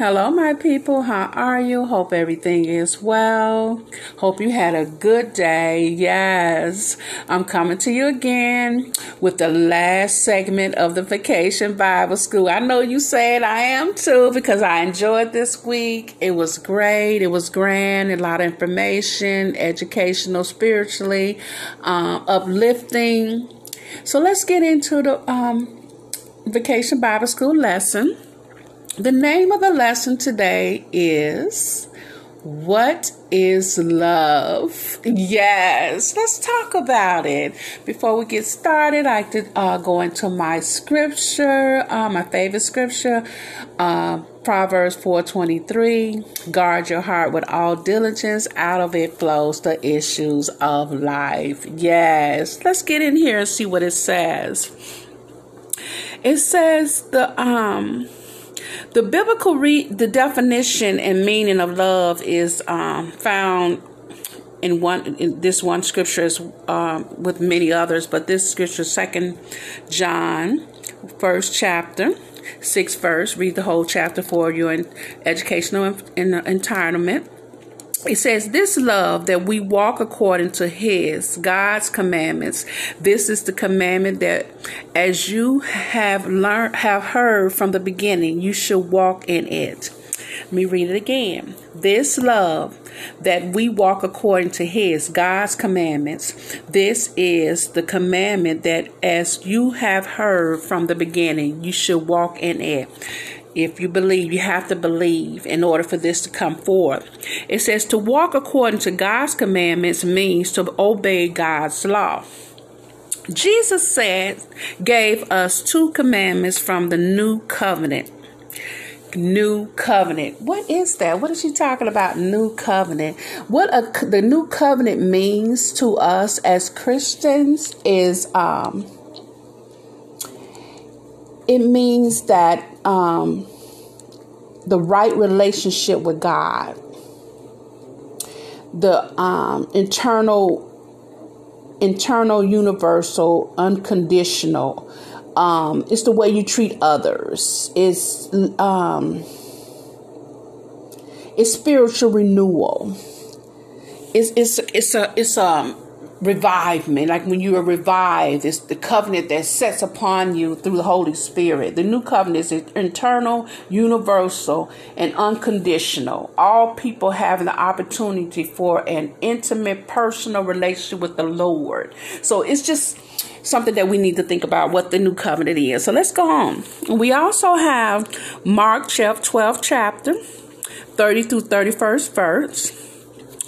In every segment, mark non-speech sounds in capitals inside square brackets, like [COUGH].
Hello, my people. How are you? Hope everything is well. Hope you had a good day. Yes, I'm coming to you again with the last segment of the Vacation Bible School. I know you said I am too because I enjoyed this week. It was great. It was grand. A lot of information, educational, spiritually, um, uplifting. So let's get into the um, Vacation Bible School lesson. The name of the lesson today is What is Love? Yes, let's talk about it. Before we get started, I could uh, go into my scripture, uh, my favorite scripture, uh, Proverbs 4:23. Guard your heart with all diligence; out of it flows the issues of life. Yes, let's get in here and see what it says. It says the um the biblical re- the definition and meaning of love is um, found in one in this one scripture is um, with many others, but this scripture, Second John, first chapter, sixth verse. Read the whole chapter for your educational entitlement. It says, This love that we walk according to His, God's commandments. This is the commandment that as you have learned, have heard from the beginning, you should walk in it. Let me read it again. This love that we walk according to His, God's commandments. This is the commandment that as you have heard from the beginning, you should walk in it. If you believe, you have to believe in order for this to come forth. It says to walk according to God's commandments means to obey God's law. Jesus said, gave us two commandments from the new covenant. New covenant. What is that? What is she talking about? New covenant. What a, the new covenant means to us as Christians is um, it means that um, the right relationship with God, the um, internal, internal, universal, unconditional. Um, it's the way you treat others. It's um, it's spiritual renewal. It's it's it's a it's um me. like when you are revived, it's the covenant that sets upon you through the Holy Spirit. The new covenant is internal, universal, and unconditional. All people having the opportunity for an intimate, personal relationship with the Lord. So it's just something that we need to think about what the new covenant is. So let's go on. We also have Mark chapter 12 chapter, 30 through 31st verse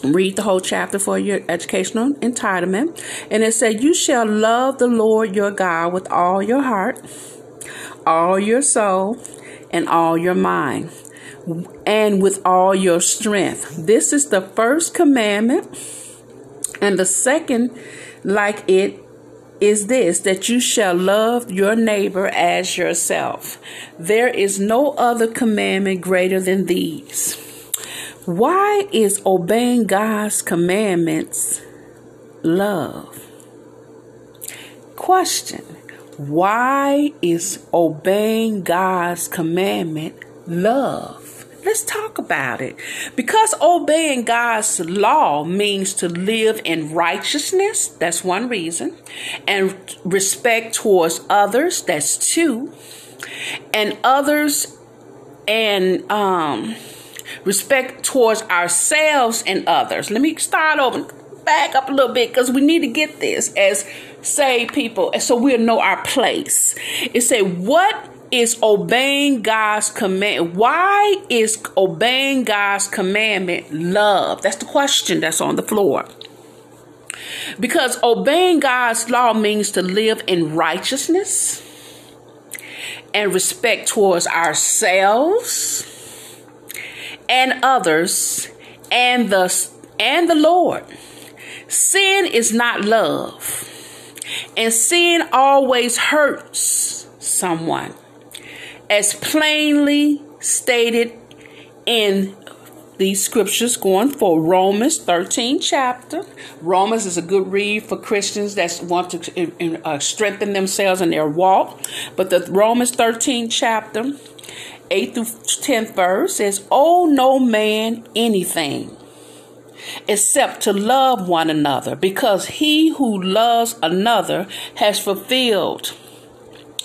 read the whole chapter for your educational entitlement. And it said, You shall love the Lord your God with all your heart, all your soul, and all your mind, and with all your strength. This is the first commandment. And the second, like it, is this that you shall love your neighbor as yourself. There is no other commandment greater than these. Why is obeying God's commandments love? Question Why is obeying God's commandment love? Let's talk about it. Because obeying God's law means to live in righteousness, that's one reason, and respect towards others, that's two, and others and um respect towards ourselves and others. Let me start over, back up a little bit because we need to get this as saved people, so we'll know our place. It say, "What is obeying God's command? Why is obeying God's commandment love?" That's the question that's on the floor. Because obeying God's law means to live in righteousness and respect towards ourselves and others and the and the Lord. Sin is not love. And sin always hurts someone. As plainly stated in these scriptures going for Romans 13 chapter. Romans is a good read for Christians that want to uh, strengthen themselves in their walk. But the Romans 13 chapter 8th through 10th verse says, Owe no man anything except to love one another, because he who loves another has fulfilled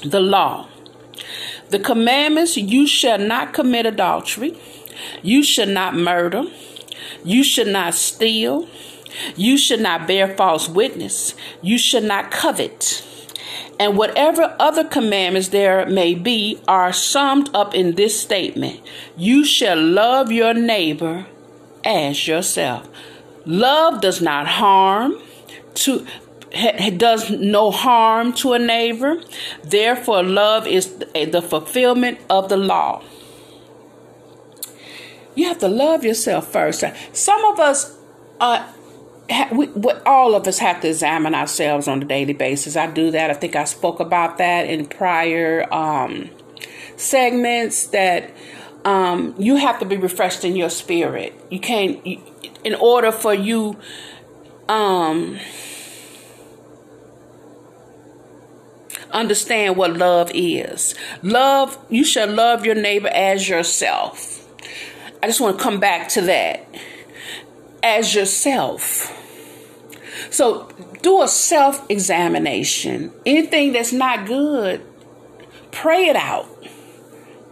the law. The commandments you shall not commit adultery, you shall not murder, you shall not steal, you shall not bear false witness, you shall not covet. And whatever other commandments there may be are summed up in this statement You shall love your neighbor as yourself. Love does not harm to does no harm to a neighbor. Therefore, love is the fulfillment of the law. You have to love yourself first. Some of us, uh, we, all of us have to examine ourselves on a daily basis. I do that. I think I spoke about that in prior um, segments that um, you have to be refreshed in your spirit. You can't, you, in order for you, um, understand what love is. Love, you shall love your neighbor as yourself. I just want to come back to that. As yourself. So do a self examination. Anything that's not good, pray it out,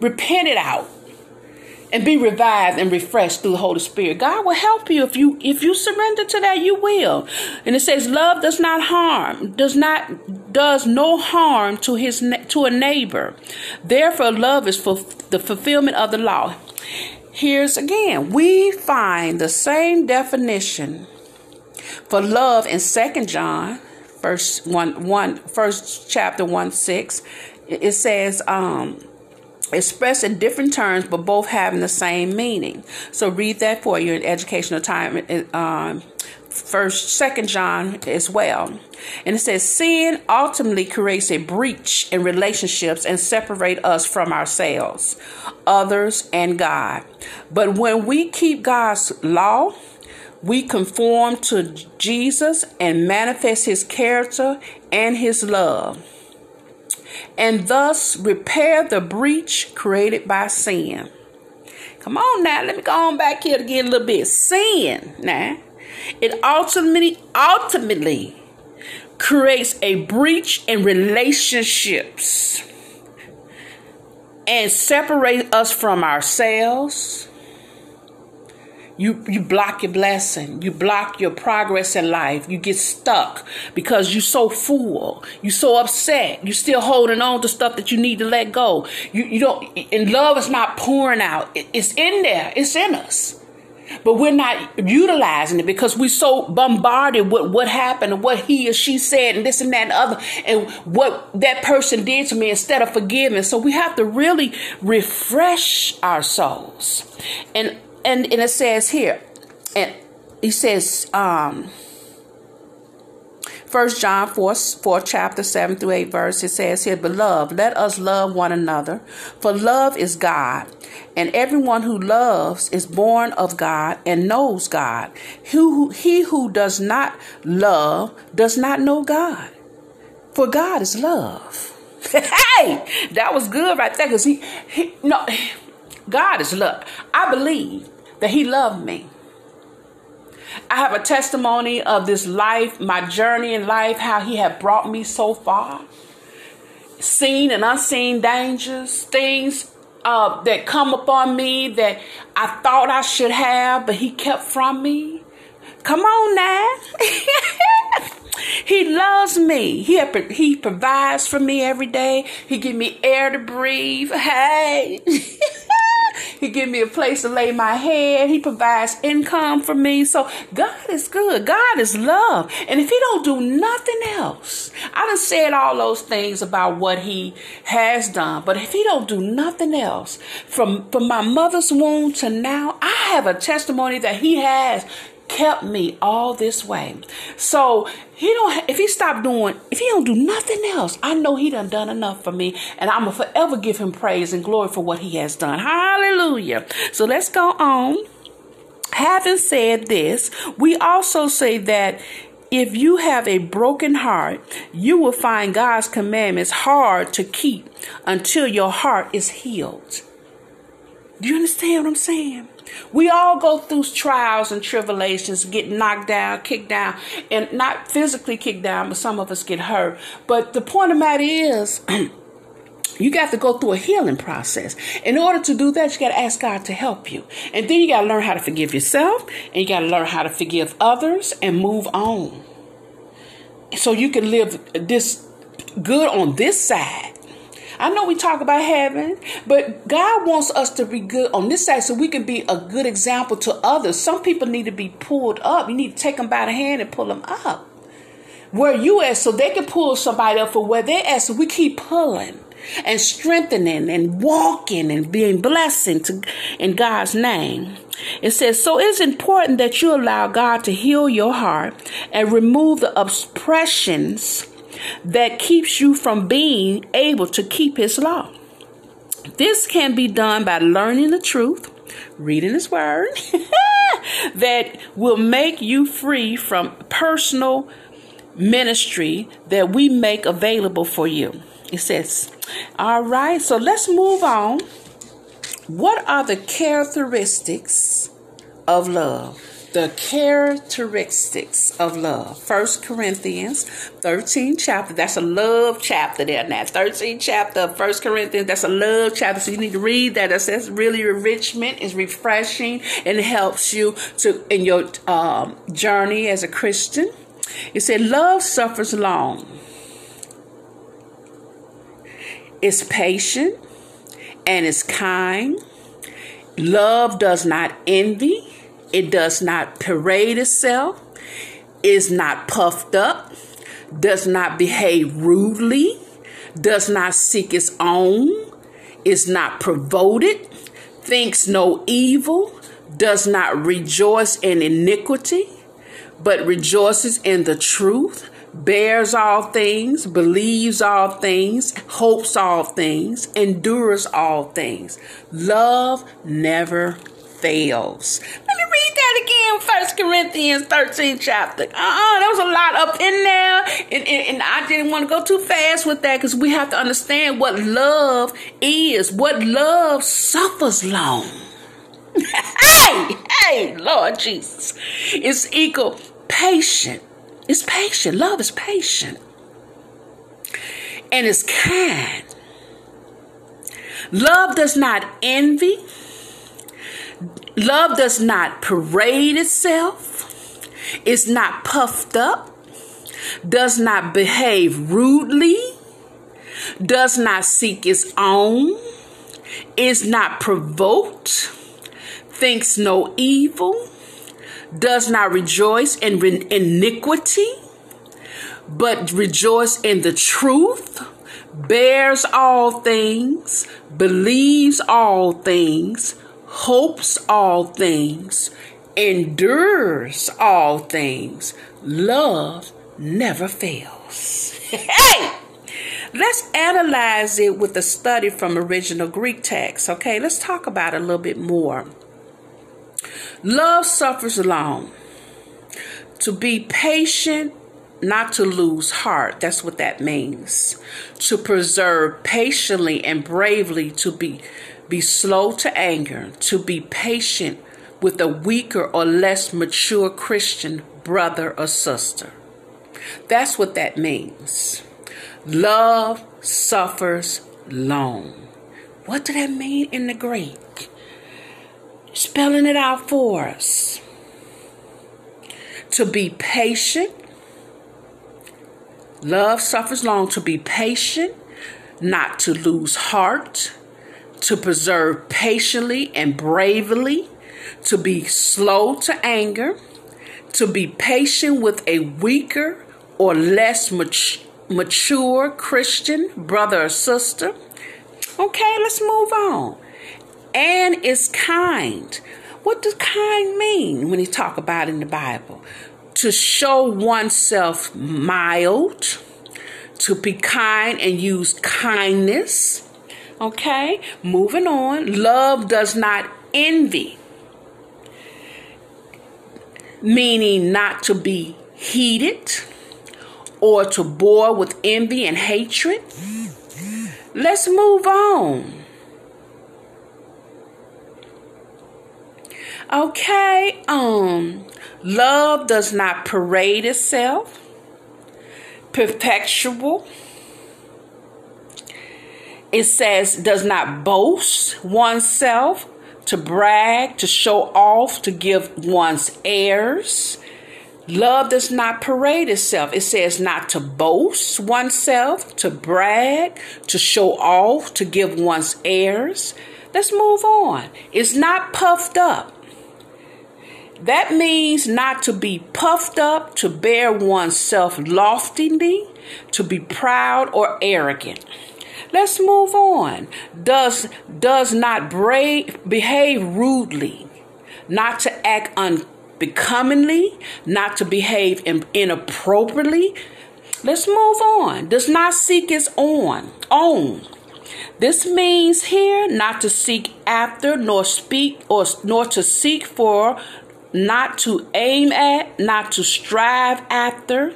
repent it out and be revived and refreshed through the Holy Spirit. God will help you if you if you surrender to that. You will, and it says, "Love does not harm, does not does no harm to his to a neighbor. Therefore, love is for the fulfillment of the law." Here's again, we find the same definition for love in Second John, verse one one first chapter one six. It says, um expressed in different terms but both having the same meaning so read that for you in educational time um, first second john as well and it says sin ultimately creates a breach in relationships and separate us from ourselves others and god but when we keep god's law we conform to jesus and manifest his character and his love and thus repair the breach created by sin. Come on now, let me go on back here again a little bit. Sin now, it ultimately ultimately creates a breach in relationships and separates us from ourselves you you block your blessing. You block your progress in life. You get stuck because you're so full. You're so upset. You're still holding on to stuff that you need to let go. You you don't and love is not pouring out. it's in there. It's in us. But we're not utilizing it because we're so bombarded with what happened and what he or she said and this and that and other and what that person did to me instead of forgiving. So we have to really refresh our souls. And and, and it says here, and he says, um, First John 4, 4, chapter 7 through 8 verse, it says here, Beloved, let us love one another, for love is God, and everyone who loves is born of God and knows God. He who, he who does not love does not know God, for God is love. [LAUGHS] hey, that was good right there, because he, he, no, God is love. I believe that He loved me. I have a testimony of this life, my journey in life, how He had brought me so far. Seen and unseen dangers, things uh, that come upon me that I thought I should have, but He kept from me. Come on now. [LAUGHS] he loves me. He, he provides for me every day. He give me air to breathe. Hey. [LAUGHS] He give me a place to lay my head. He provides income for me. So God is good. God is love. And if he don't do nothing else, I done said all those things about what he has done. But if he don't do nothing else, from, from my mother's womb to now, I have a testimony that he has kept me all this way. So he don't. If he stopped doing, if he don't do nothing else, I know he done done enough for me, and I'm gonna forever give him praise and glory for what he has done. Hallelujah. So let's go on. Having said this, we also say that if you have a broken heart, you will find God's commandments hard to keep until your heart is healed. Do you understand what I'm saying? We all go through trials and tribulations, get knocked down, kicked down, and not physically kicked down, but some of us get hurt. But the point of the matter is, [CLEARS THROAT] you got to go through a healing process. In order to do that, you got to ask God to help you. And then you got to learn how to forgive yourself, and you got to learn how to forgive others and move on. So you can live this good on this side I know we talk about heaven, but God wants us to be good on this side so we can be a good example to others. Some people need to be pulled up. You need to take them by the hand and pull them up. Where you at so they can pull somebody up for where they're at. So we keep pulling and strengthening and walking and being blessing to in God's name. It says, so it's important that you allow God to heal your heart and remove the oppressions that keeps you from being able to keep His law. This can be done by learning the truth, reading His Word, [LAUGHS] that will make you free from personal ministry that we make available for you. It says, All right, so let's move on. What are the characteristics of love? The characteristics of love. First Corinthians 13 chapter. That's a love chapter there now. 13 chapter of First Corinthians. That's a love chapter. So you need to read that. That's really enrichment. It's refreshing and helps you to in your um, journey as a Christian. It said love suffers long. It's patient and it's kind. Love does not envy it does not parade itself, is not puffed up, does not behave rudely, does not seek its own, is not provoked, thinks no evil, does not rejoice in iniquity, but rejoices in the truth, bears all things, believes all things, hopes all things, endures all things. Love never fails Let me read that again, First Corinthians 13 chapter. Uh-uh, there was a lot up in there. And, and, and I didn't want to go too fast with that because we have to understand what love is. What love suffers long. [LAUGHS] hey, hey, Lord Jesus. It's equal patient. It's patient. Love is patient. And it's kind. Love does not envy Love does not parade itself, is not puffed up, does not behave rudely, does not seek its own, is not provoked, thinks no evil, does not rejoice in iniquity, but rejoice in the truth, bears all things, believes all things hopes all things, endures all things. Love never fails. [LAUGHS] hey! Let's analyze it with a study from original Greek text. Okay, let's talk about it a little bit more. Love suffers long. To be patient, not to lose heart. That's what that means. To preserve patiently and bravely, to be be slow to anger, to be patient with a weaker or less mature Christian brother or sister. That's what that means. Love suffers long. What does that mean in the Greek? Spelling it out for us. To be patient. Love suffers long. To be patient, not to lose heart to preserve patiently and bravely, to be slow to anger, to be patient with a weaker or less mature Christian brother or sister. Okay, let's move on. And is kind. What does kind mean when he talk about in the Bible? To show oneself mild, to be kind and use kindness, Okay, moving on. Love does not envy, meaning not to be heated or to bore with envy and hatred. Let's move on. Okay, um, love does not parade itself, perpetual. It says does not boast oneself, to brag, to show off, to give one's airs. Love does not parade itself. It says not to boast oneself, to brag, to show off, to give one's airs. Let's move on. It's not puffed up. That means not to be puffed up, to bear oneself loftily, to be proud or arrogant. Let's move on. Does does not brave, behave rudely, not to act unbecomingly, not to behave inappropriately. Let's move on. Does not seek its own own. This means here not to seek after, nor speak, or nor to seek for, not to aim at, not to strive after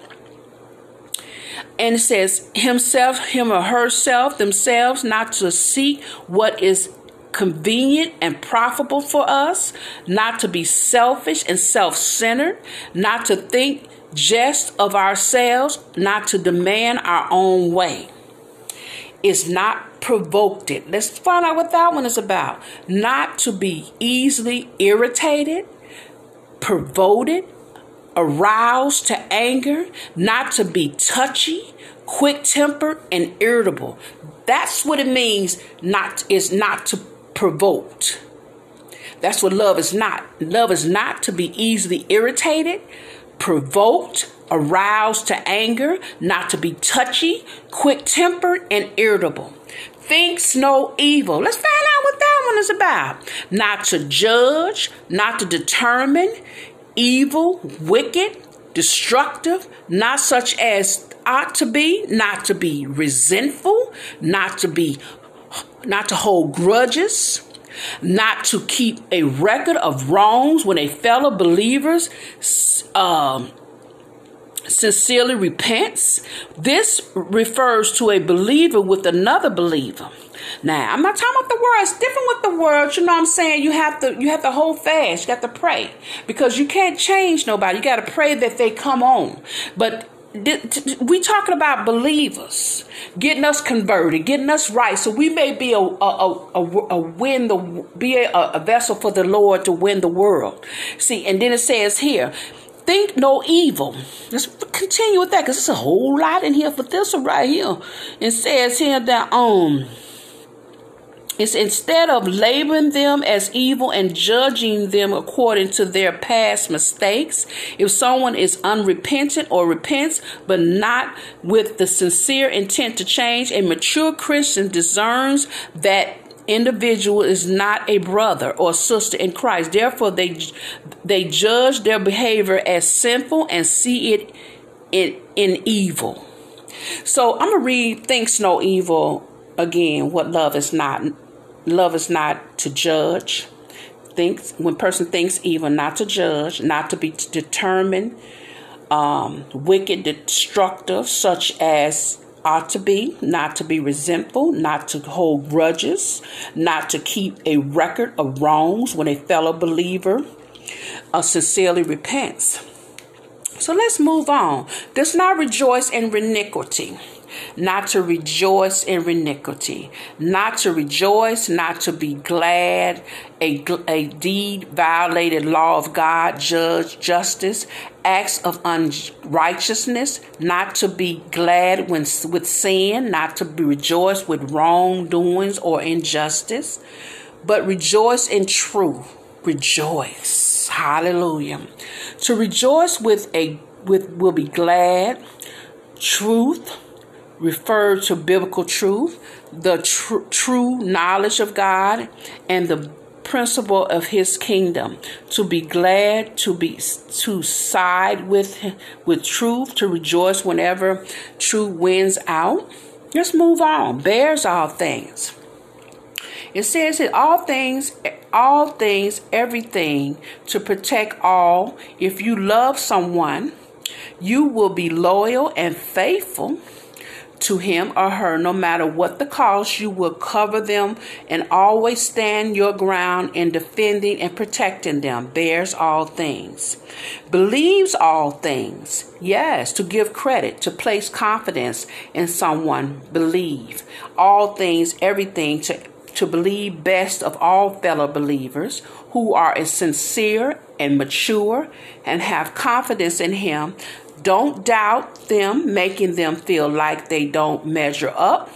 and it says himself, him or herself, themselves, not to seek what is convenient and profitable for us, not to be selfish and self centered, not to think just of ourselves, not to demand our own way. It's not provoked it. Let's find out what that one is about. Not to be easily irritated, provoked, aroused to anger, not to be touchy, quick tempered, and irritable. That's what it means not is not to provoke. That's what love is not. Love is not to be easily irritated, provoked, aroused to anger, not to be touchy, quick tempered, and irritable. Thinks no evil. Let's find out what that one is about. Not to judge, not to determine, evil, wicked, destructive, not such as ought to be, not to be resentful, not to be not to hold grudges, not to keep a record of wrongs when a fellow believers um, sincerely repents. This refers to a believer with another believer. Now, I'm not talking about the world. It's different with the world. You know what I'm saying? You have to you have to hold fast. You got to pray because you can't change nobody. You got to pray that they come on. But we talking about believers getting us converted, getting us right, so we may be a a, a, a win the be a, a vessel for the Lord to win the world. See, and then it says here, think no evil. Let's continue with that because there's a whole lot in here for this one right here. It says here that um it's instead of labeling them as evil and judging them according to their past mistakes. If someone is unrepentant or repents, but not with the sincere intent to change, a mature Christian discerns that individual is not a brother or sister in Christ. Therefore, they they judge their behavior as sinful and see it in, in evil. So I'm gonna read "Thinks No Evil" again. What love is not Love is not to judge. Thinks when person thinks evil, not to judge, not to be determined, um, wicked, destructive, such as ought to be, not to be resentful, not to hold grudges, not to keep a record of wrongs when a fellow believer uh, sincerely repents. So let's move on. Does not rejoice in iniquity not to rejoice in iniquity, not to rejoice, not to be glad, a, a deed violated law of God, judge, justice, acts of unrighteousness, not to be glad when with sin, not to be rejoiced with wrongdoings or injustice, but rejoice in truth. Rejoice. Hallelujah. To rejoice with a with will be glad, truth, refer to biblical truth, the tr- true knowledge of God, and the principle of his kingdom. To be glad to be to side with with truth to rejoice whenever truth wins out. Let's move on. Bears all things. It says that all things all things everything to protect all. If you love someone you will be loyal and faithful to him or her, no matter what the cost, you will cover them and always stand your ground in defending and protecting them, bears all things, believes all things. Yes, to give credit, to place confidence in someone, believe all things, everything, to, to believe best of all fellow believers who are as sincere and mature and have confidence in him don't doubt them, making them feel like they don't measure up.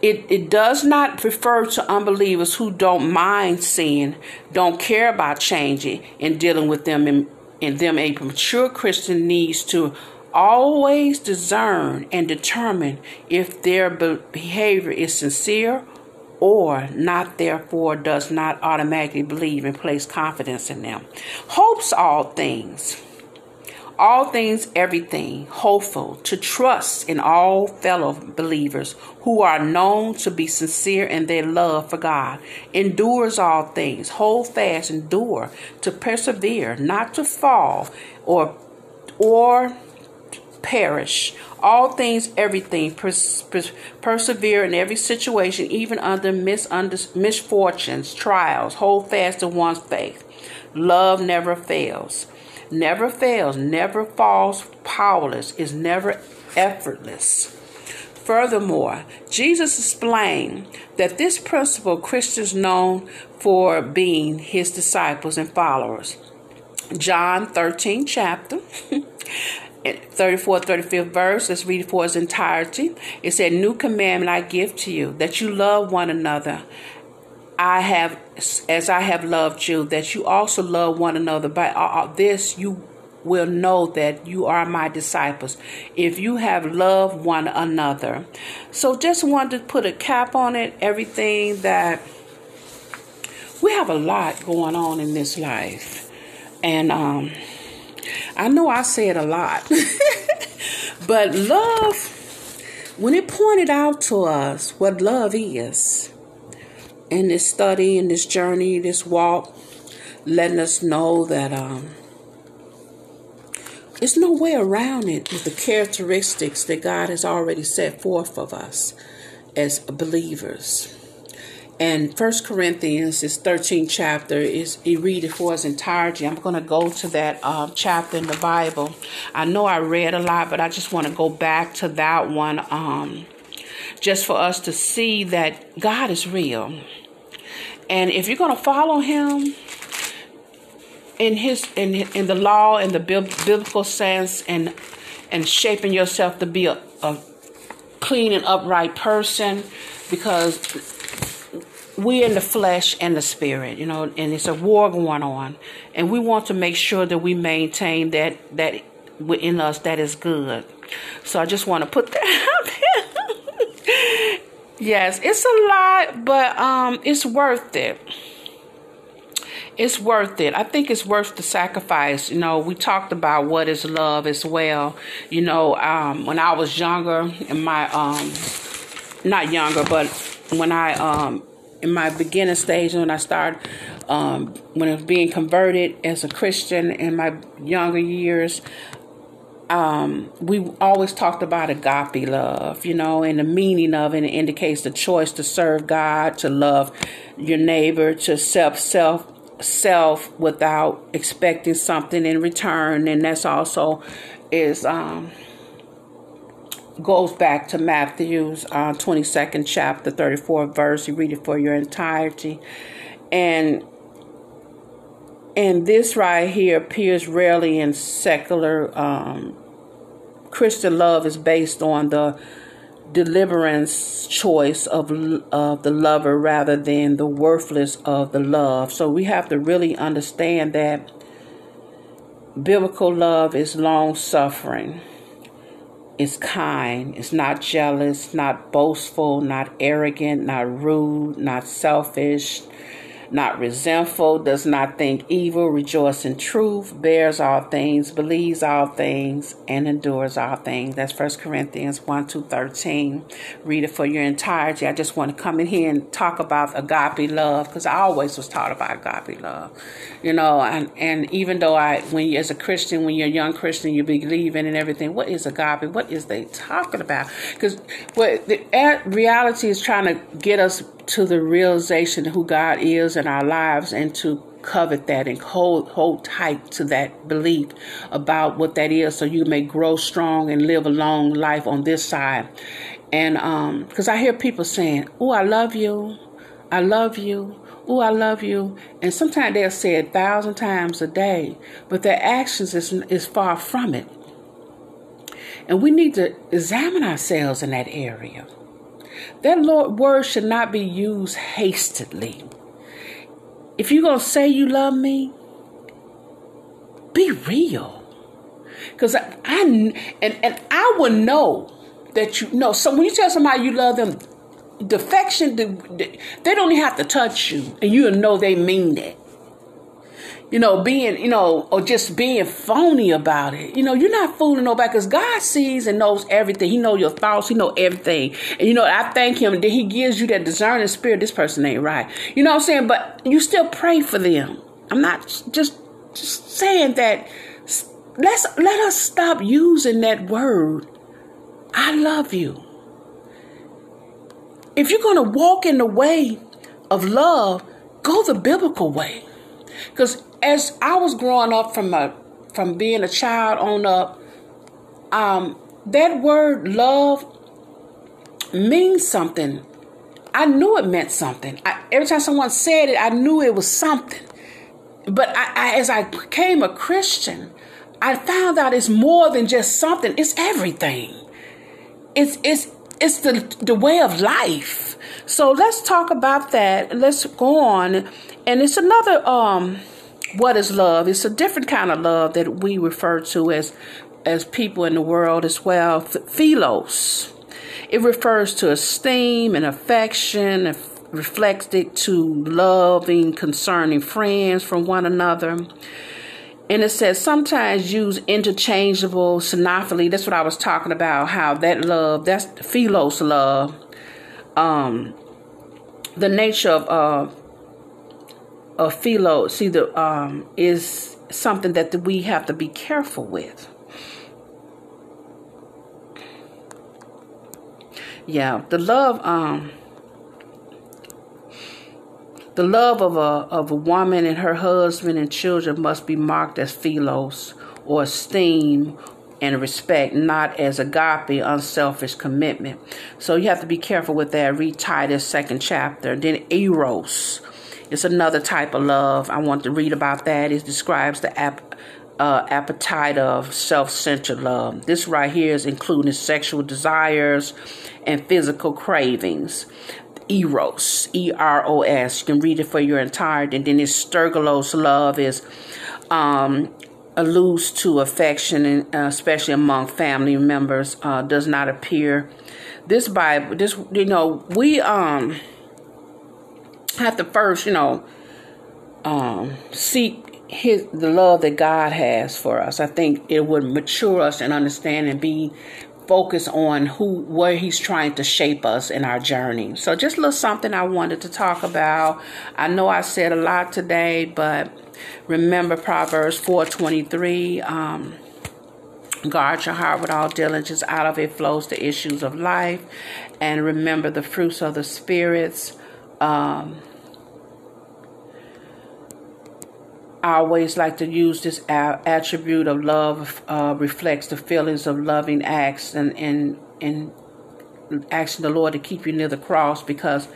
It, it does not refer to unbelievers who don't mind sin, don't care about changing and dealing with them. In them, a mature Christian needs to always discern and determine if their behavior is sincere or not therefore does not automatically believe and place confidence in them. Hopes all things all things, everything, hopeful, to trust in all fellow believers who are known to be sincere in their love for God, endures all things, hold fast, endure, to persevere, not to fall or or perish. All things, everything, pers- pers- persevere in every situation, even under misunder- misfortunes, trials. Hold fast to one's faith. Love never fails never fails, never falls powerless, is never effortless. Furthermore, Jesus explained that this principle Christians known for being his disciples and followers. John 13 chapter [LAUGHS] 34 35th verse let's read it for its entirety it said new commandment i give to you that you love one another I have, as I have loved you, that you also love one another. By all this, you will know that you are my disciples if you have loved one another. So, just wanted to put a cap on it. Everything that we have a lot going on in this life, and um, I know I said it a lot, [LAUGHS] but love, when it pointed out to us what love is in this study, in this journey, this walk, letting us know that um, there's no way around it with the characteristics that God has already set forth of us as believers. And First Corinthians, this 13th chapter, is you read it for its entirety. I'm going to go to that uh, chapter in the Bible. I know I read a lot, but I just want to go back to that one, um, just for us to see that God is real and if you're going to follow him in his in in the law and the biblical sense and and shaping yourself to be a, a clean and upright person because we're in the flesh and the spirit, you know, and it's a war going on, and we want to make sure that we maintain that that within us that is good. So I just want to put that [LAUGHS] out there. Yes, it's a lot, but um, it's worth it. It's worth it. I think it's worth the sacrifice. You know, we talked about what is love as well. You know, um, when I was younger, in my um, not younger, but when I um, in my beginning stage when I started um, when I was being converted as a Christian in my younger years, um, we always talked about agape love, you know, and the meaning of it, it indicates the choice to serve God, to love your neighbor, to self self self without expecting something in return, and that's also is um, goes back to Matthew's uh, 22nd chapter, 34th verse. You read it for your entirety, and and this right here appears rarely in secular um, Christian love is based on the deliverance choice of of the lover rather than the worthless of the love. So we have to really understand that biblical love is long suffering. It's kind. It's not jealous, not boastful, not arrogant, not rude, not selfish, not resentful, does not think evil, rejoice in truth, bears all things, believes all things, and endures all things. That's 1 Corinthians 1 to 13. Read it for your entirety. I just want to come in here and talk about agape love because I always was taught about agape love. You know, and, and even though I, when you, as a Christian, when you're a young Christian, you believe in and everything, what is agape? What is they talking about? Because what the reality is trying to get us to the realization who God is in our lives and to covet that and hold hold tight to that belief about what that is so you may grow strong and live a long life on this side. And um because i hear people saying oh i love you. I love you. Oh i love you. And sometimes they'll say it a thousand times a day but their actions is, is far from it. And we need to examine ourselves in that area that Lord word should not be used hastily. If you're going to say you love me, be real. Because I, I, and, and I will know that you know. So when you tell somebody you love them, defection, they don't even have to touch you, and you'll know they mean that you know, being, you know, or just being phony about it. You know, you're not fooling nobody because God sees and knows everything. He knows your thoughts. He knows everything. And, you know, I thank him that he gives you that discerning spirit. This person ain't right. You know what I'm saying? But you still pray for them. I'm not just, just saying that. Let's, let us stop using that word. I love you. If you're going to walk in the way of love, go the biblical way. Because as I was growing up from a from being a child on up, um, that word love means something. I knew it meant something. I, every time someone said it, I knew it was something. But I, I, as I became a Christian, I found out it's more than just something. It's everything. It's it's it's the the way of life. So let's talk about that. Let's go on, and it's another um what is love? It's a different kind of love that we refer to as as people in the world as well. Philos. It refers to esteem and affection, and reflects it to loving, concerning friends from one another. And it says sometimes use interchangeable synophyly. That's what I was talking about. How that love, that's philos love. Um, the nature of uh, of philo, see, the um, is something that we have to be careful with. Yeah, the love, um, the love of a of a woman and her husband and children must be marked as philos or esteem and respect, not as agape, unselfish commitment. So you have to be careful with that. Read Titus second chapter. Then eros it's another type of love. I want to read about that. It describes the ap- uh, appetite of self centered love. This right here is including sexual desires and physical cravings. Eros, E R O S. You can read it for your entirety. And then this stergolos love is um, alludes to affection, and, uh, especially among family members. Uh, does not appear. This Bible, this you know, we um have to first, you know, um, seek his the love that God has for us. I think it would mature us and understand and be focused on who where he's trying to shape us in our journey. So just a little something I wanted to talk about. I know I said a lot today, but remember Proverbs 423 um, Guard your heart with all diligence. Out of it flows the issues of life. And remember the fruits of the spirits. Um, I always like to use this attribute of love uh, reflects the feelings of loving acts and, and, and asking the Lord to keep you near the cross because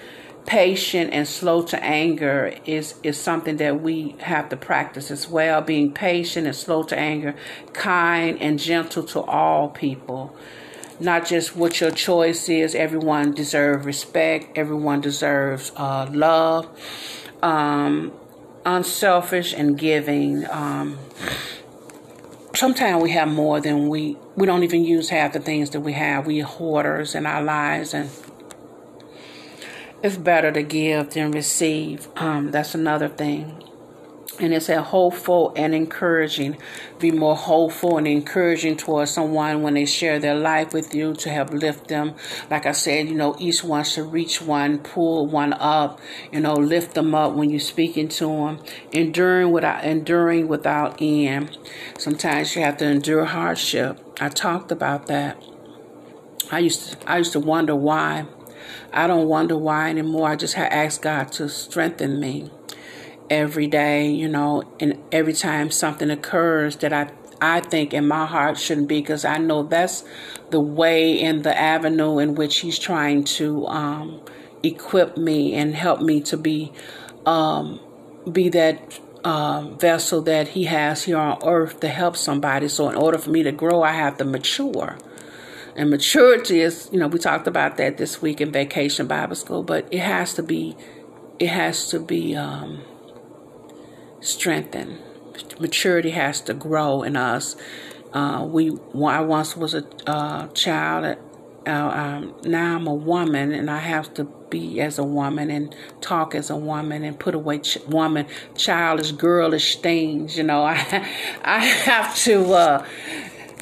patient and slow to anger is, is something that we have to practice as well. Being patient and slow to anger, kind and gentle to all people. Not just what your choice is. Everyone deserves respect. Everyone deserves uh, love. Um, unselfish and giving. Um, sometimes we have more than we we don't even use half the things that we have. We hoarders in our lives and it's better to give than receive. Um, that's another thing. And it said hopeful and encouraging. Be more hopeful and encouraging towards someone when they share their life with you to help lift them. Like I said, you know, each one should reach one, pull one up, you know, lift them up when you're speaking to them. Enduring without enduring without end. Sometimes you have to endure hardship. I talked about that. I used to, I used to wonder why. I don't wonder why anymore. I just have asked God to strengthen me every day, you know, and every time something occurs that I I think in my heart shouldn't be because I know that's the way and the avenue in which he's trying to um, equip me and help me to be um, be that um, vessel that he has here on earth to help somebody. So in order for me to grow, I have to mature. And maturity is, you know, we talked about that this week in Vacation Bible School, but it has to be, it has to be um, strengthened. Maturity has to grow in us. Uh, we, I once was a uh, child. Uh, um, now I'm a woman, and I have to be as a woman and talk as a woman and put away ch- woman childish, girlish things. You know, [LAUGHS] I I have to uh,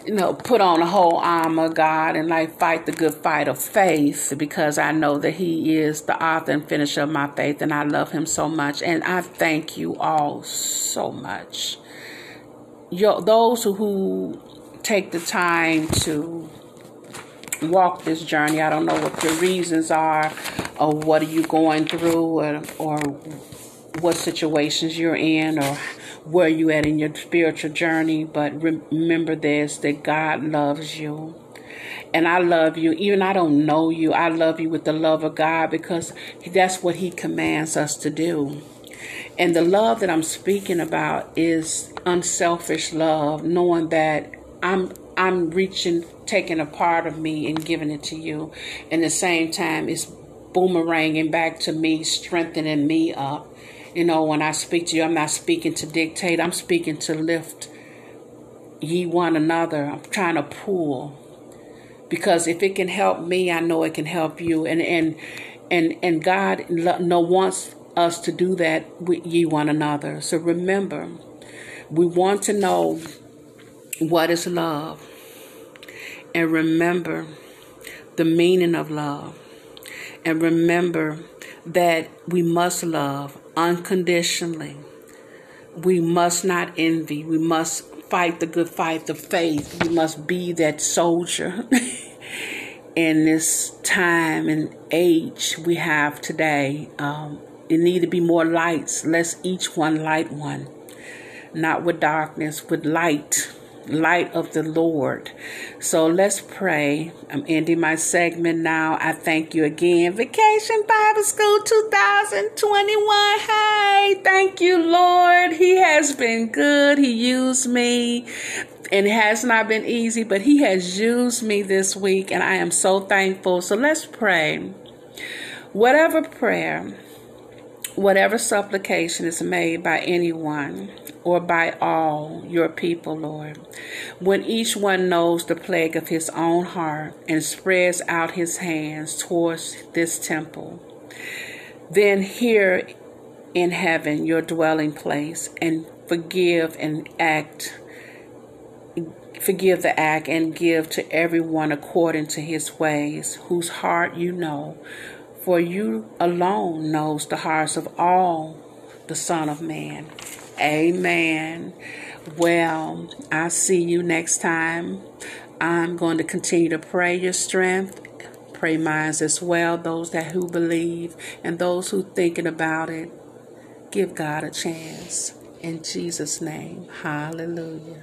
you know, put on the whole armor God and like fight the good fight of faith because I know that He is the author and finisher of my faith and I love Him so much. And I thank you all so much. Your, those who, who take the time to walk this journey, I don't know what your reasons are or what are you going through or, or what situations you're in or where you at in your spiritual journey, but remember this that God loves you. And I love you. Even I don't know you, I love you with the love of God because that's what He commands us to do. And the love that I'm speaking about is unselfish love, knowing that I'm I'm reaching, taking a part of me and giving it to you. And the same time, it's boomeranging back to me, strengthening me up you know, when I speak to you, I'm not speaking to dictate, I'm speaking to lift ye one another. I'm trying to pull. Because if it can help me, I know it can help you. And and and and God no wants us to do that with ye one another. So remember, we want to know what is love. And remember the meaning of love. And remember that we must love unconditionally. We must not envy. We must fight the good fight of faith. We must be that soldier [LAUGHS] in this time and age we have today. Um, it need to be more lights. Let's each one light one, not with darkness, with light light of the Lord. So let's pray. I'm ending my segment now. I thank you again. Vacation Bible School 2021. Hey, thank you, Lord. He has been good. He used me. And it has not been easy, but He has used me this week, and I am so thankful. So let's pray. Whatever prayer, whatever supplication is made by anyone, or by all your people, Lord. When each one knows the plague of his own heart and spreads out his hands towards this temple, then hear in heaven your dwelling place and forgive and act forgive the act and give to everyone according to his ways whose heart you know for you alone knows the hearts of all the son of man Amen. Well, I'll see you next time. I'm going to continue to pray your strength, pray minds as well, those that who believe and those who thinking about it. Give God a chance. In Jesus' name, hallelujah.